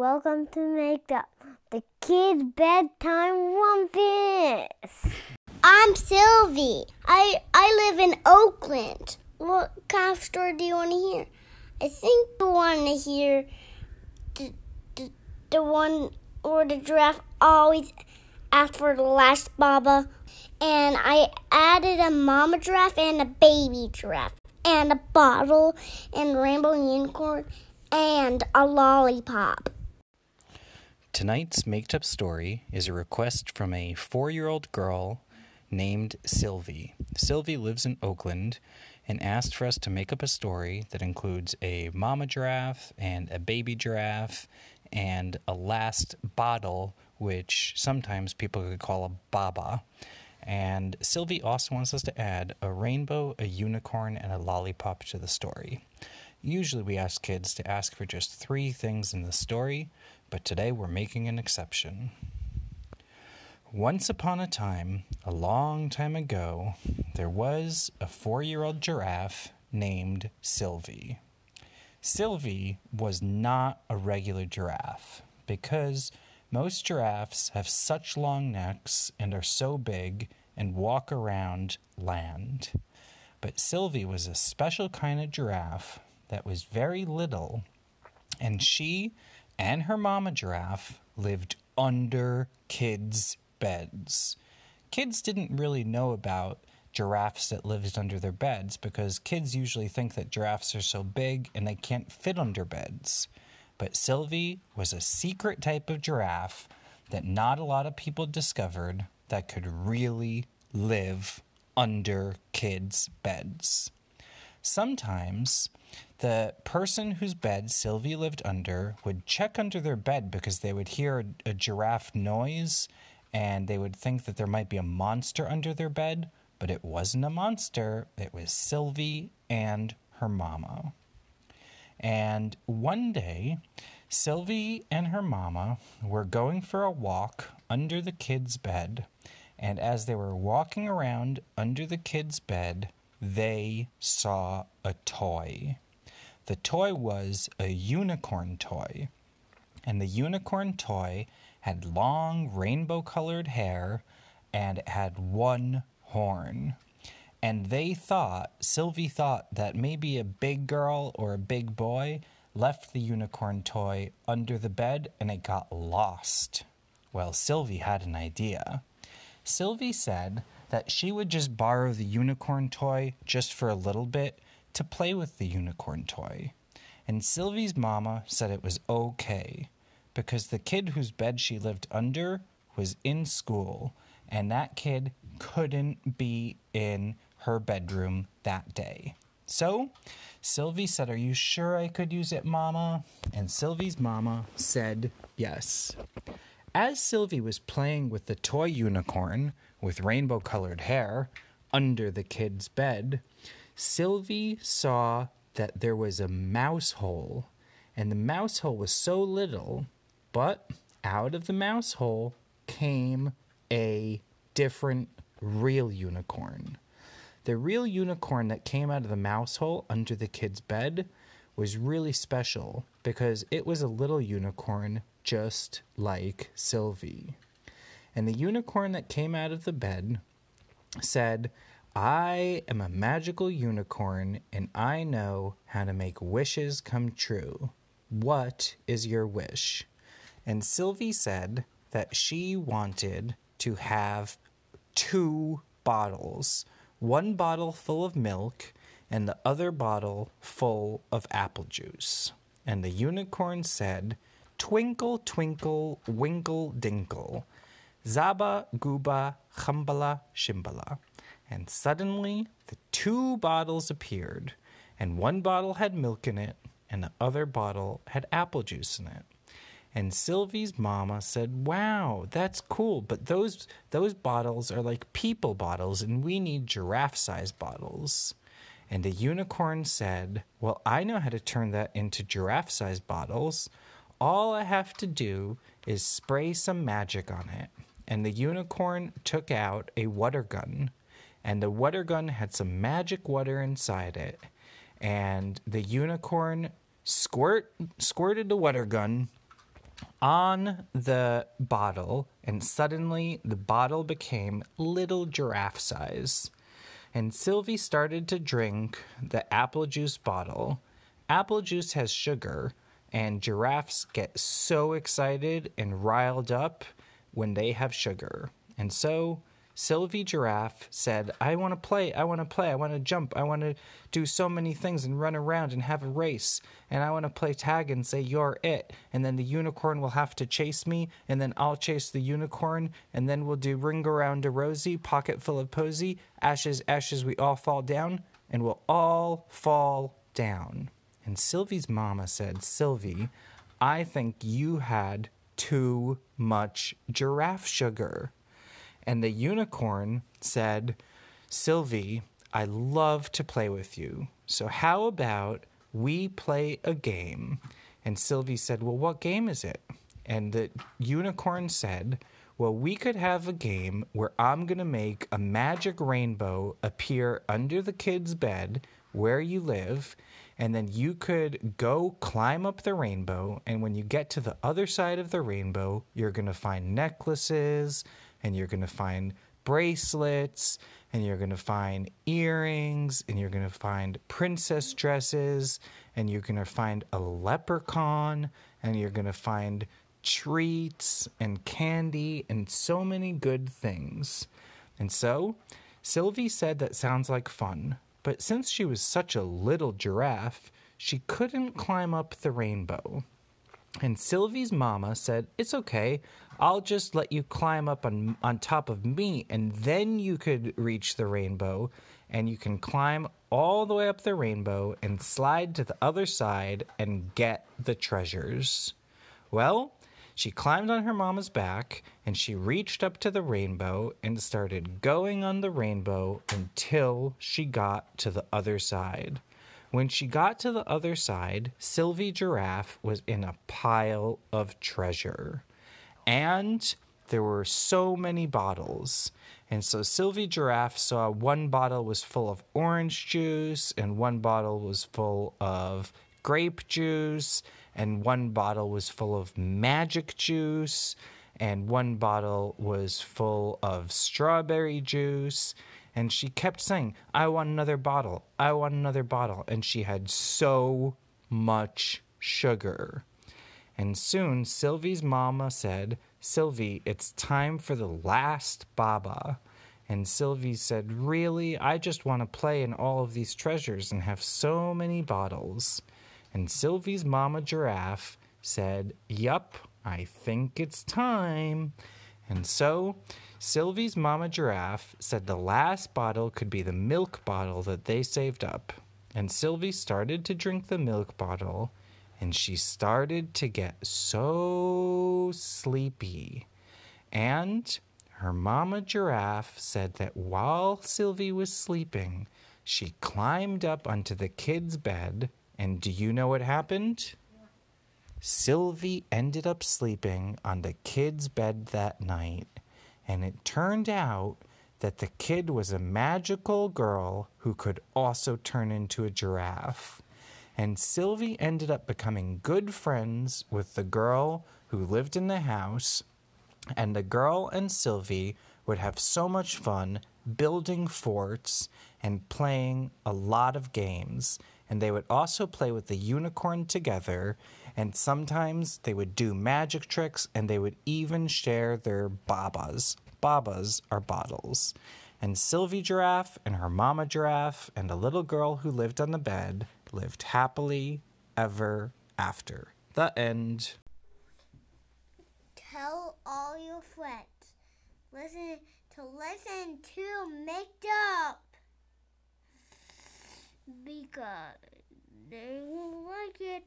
Welcome to Make Up, the kids' bedtime rumpus. I'm Sylvie. I I live in Oakland. What kind of story do you want to hear? I think you want to hear the, the, the one where the giraffe always asks for the last baba. And I added a mama giraffe and a baby giraffe and a bottle and rainbow unicorn and a lollipop. Tonight's made up Story is a request from a four year old girl named Sylvie. Sylvie lives in Oakland and asked for us to make up a story that includes a mama giraffe and a baby giraffe and a last bottle, which sometimes people could call a baba. And Sylvie also wants us to add a rainbow, a unicorn, and a lollipop to the story. Usually we ask kids to ask for just three things in the story, but today we're making an exception. Once upon a time, a long time ago, there was a four year old giraffe named Sylvie. Sylvie was not a regular giraffe because most giraffes have such long necks and are so big and walk around land. But Sylvie was a special kind of giraffe that was very little, and she and her mama giraffe lived under kids' beds. Kids didn't really know about giraffes that lived under their beds because kids usually think that giraffes are so big and they can't fit under beds. But Sylvie was a secret type of giraffe that not a lot of people discovered that could really live under kids' beds. Sometimes the person whose bed Sylvie lived under would check under their bed because they would hear a, giraffe noise and they would think that there might be a monster under their bed, but it wasn't a monster. It was Sylvie and her mama. And one day, Sylvie and her mama were going for a walk under the kid's bed. And as they were walking around under the kid's bed, they saw a toy. The toy was a unicorn toy. And the unicorn toy had long rainbow colored hair and it had one horn. And they thought, Sylvie thought that maybe a big girl or a big boy left the unicorn toy under the bed and it got lost. Well, Sylvie had an idea. Sylvie said that she would just borrow the unicorn toy just for a little bit to play with the unicorn toy. And Sylvie's mama said it was okay because the kid whose bed she lived under was in school and that kid couldn't be in her bedroom that day. So Sylvie said, Are you sure I could use it, Mama? And Sylvie's mama said yes. As Sylvie was playing with the toy unicorn with rainbow colored hair under the kid's bed, Sylvie saw that there was a mouse hole, and the mouse hole was so little, but out of the mouse hole came a different real unicorn. The real unicorn that came out of the mouse hole under the kid's bed was really special because it was a little unicorn just like Sylvie. And the unicorn that came out of the bed said, I am a magical unicorn and I know how to make wishes come true. What is your wish? And Sylvie said that she wanted to have two bottles one bottle full of milk and the other bottle full of apple juice. And the unicorn said, Twinkle, twinkle, winkle, dinkle, zaba, gooba, chumbala, shimbala. And suddenly the two bottles appeared, and one bottle had milk in it, and the other bottle had apple juice in it. And Sylvie's mama said, "Wow, that's cool, but those those bottles are like people bottles and we need giraffe-sized bottles." And the unicorn said, "Well, I know how to turn that into giraffe-sized bottles. All I have to do is spray some magic on it." And the unicorn took out a water gun, and the water gun had some magic water inside it. And the unicorn squirt squirted the water gun on the bottle, and suddenly the bottle became little giraffe size. And Sylvie started to drink the apple juice bottle. Apple juice has sugar, and giraffes get so excited and riled up when they have sugar. And so Sylvie Giraffe said, I want to play, I want to play, I want to jump, I want to do so many things and run around and have a race. And I want to play tag and say, You're it. And then the unicorn will have to chase me, and then I'll chase the unicorn, and then we'll do ring around a rosy, pocket full of posy, ashes, ashes, we all fall down, and we'll all fall down. And Sylvie's mama said, Sylvie, I think you had too much giraffe sugar. And the unicorn said, Sylvie, I love to play with you. So how about we play a game? And Sylvie said, Well, what game is it? And the unicorn said, Well, we could have a game where I'm going to make a magic rainbow appear under the kid's bed where you live. And then you could go climb up the rainbow. And when you get to the other side of the rainbow, you're going to find necklaces and you're going to find bracelets and you're going to find earrings and you're going to find princess dresses and you're going to find a leprechaun and you're going to find treats and candy and so many good things. And so, Sylvie said that sounds like fun, but since she was such a little giraffe, she couldn't climb up the rainbow. And Sylvie's mama said, It's okay. I'll just let you climb up on, on top of me, and then you could reach the rainbow, and you can climb all the way up the rainbow and slide to the other side and get the treasures. Well, she climbed on her mama's back, and she reached up to the rainbow and started going on the rainbow until she got to the other side. When she got to the other side, Sylvie Giraffe was in a pile of treasure. And there were so many bottles. And so Sylvie Giraffe saw one bottle was full of orange juice, and one bottle was full of grape juice, and one bottle was full of magic juice, and one bottle was full of strawberry juice, and she kept saying, I want another bottle. I want another bottle. And she had so much sugar. And soon Sylvie's mama said, Sylvie, it's time for the last baba. And Sylvie said, Really? I just want to play in all of these treasures and have so many bottles. And Sylvie's mama giraffe said, Yup, I think it's time. And so Sylvie's mama giraffe said the last bottle could be the milk bottle that they saved up. And Sylvie started to drink the milk bottle, and she started to get so sleepy. And her mama giraffe said that while Sylvie was sleeping, she climbed up onto the kid's bed. And do you know what happened? Sylvie ended up sleeping on the kid's bed that night and it turned out that the kid was a magical girl who could also turn into a giraffe. And Sylvie ended up becoming good friends with the girl who lived in the house. And the girl and Sylvie would have so much fun building forts and playing a lot of games. And they would also play with the unicorn together. And sometimes they would do magic tricks and they would even share their babas. Babas are bottles. And Sylvie Giraffe and her mama giraffe and a little girl who lived on the bed lived happily ever after. The end. Tell all your friends. Listen to listen to Make Up because they will like it.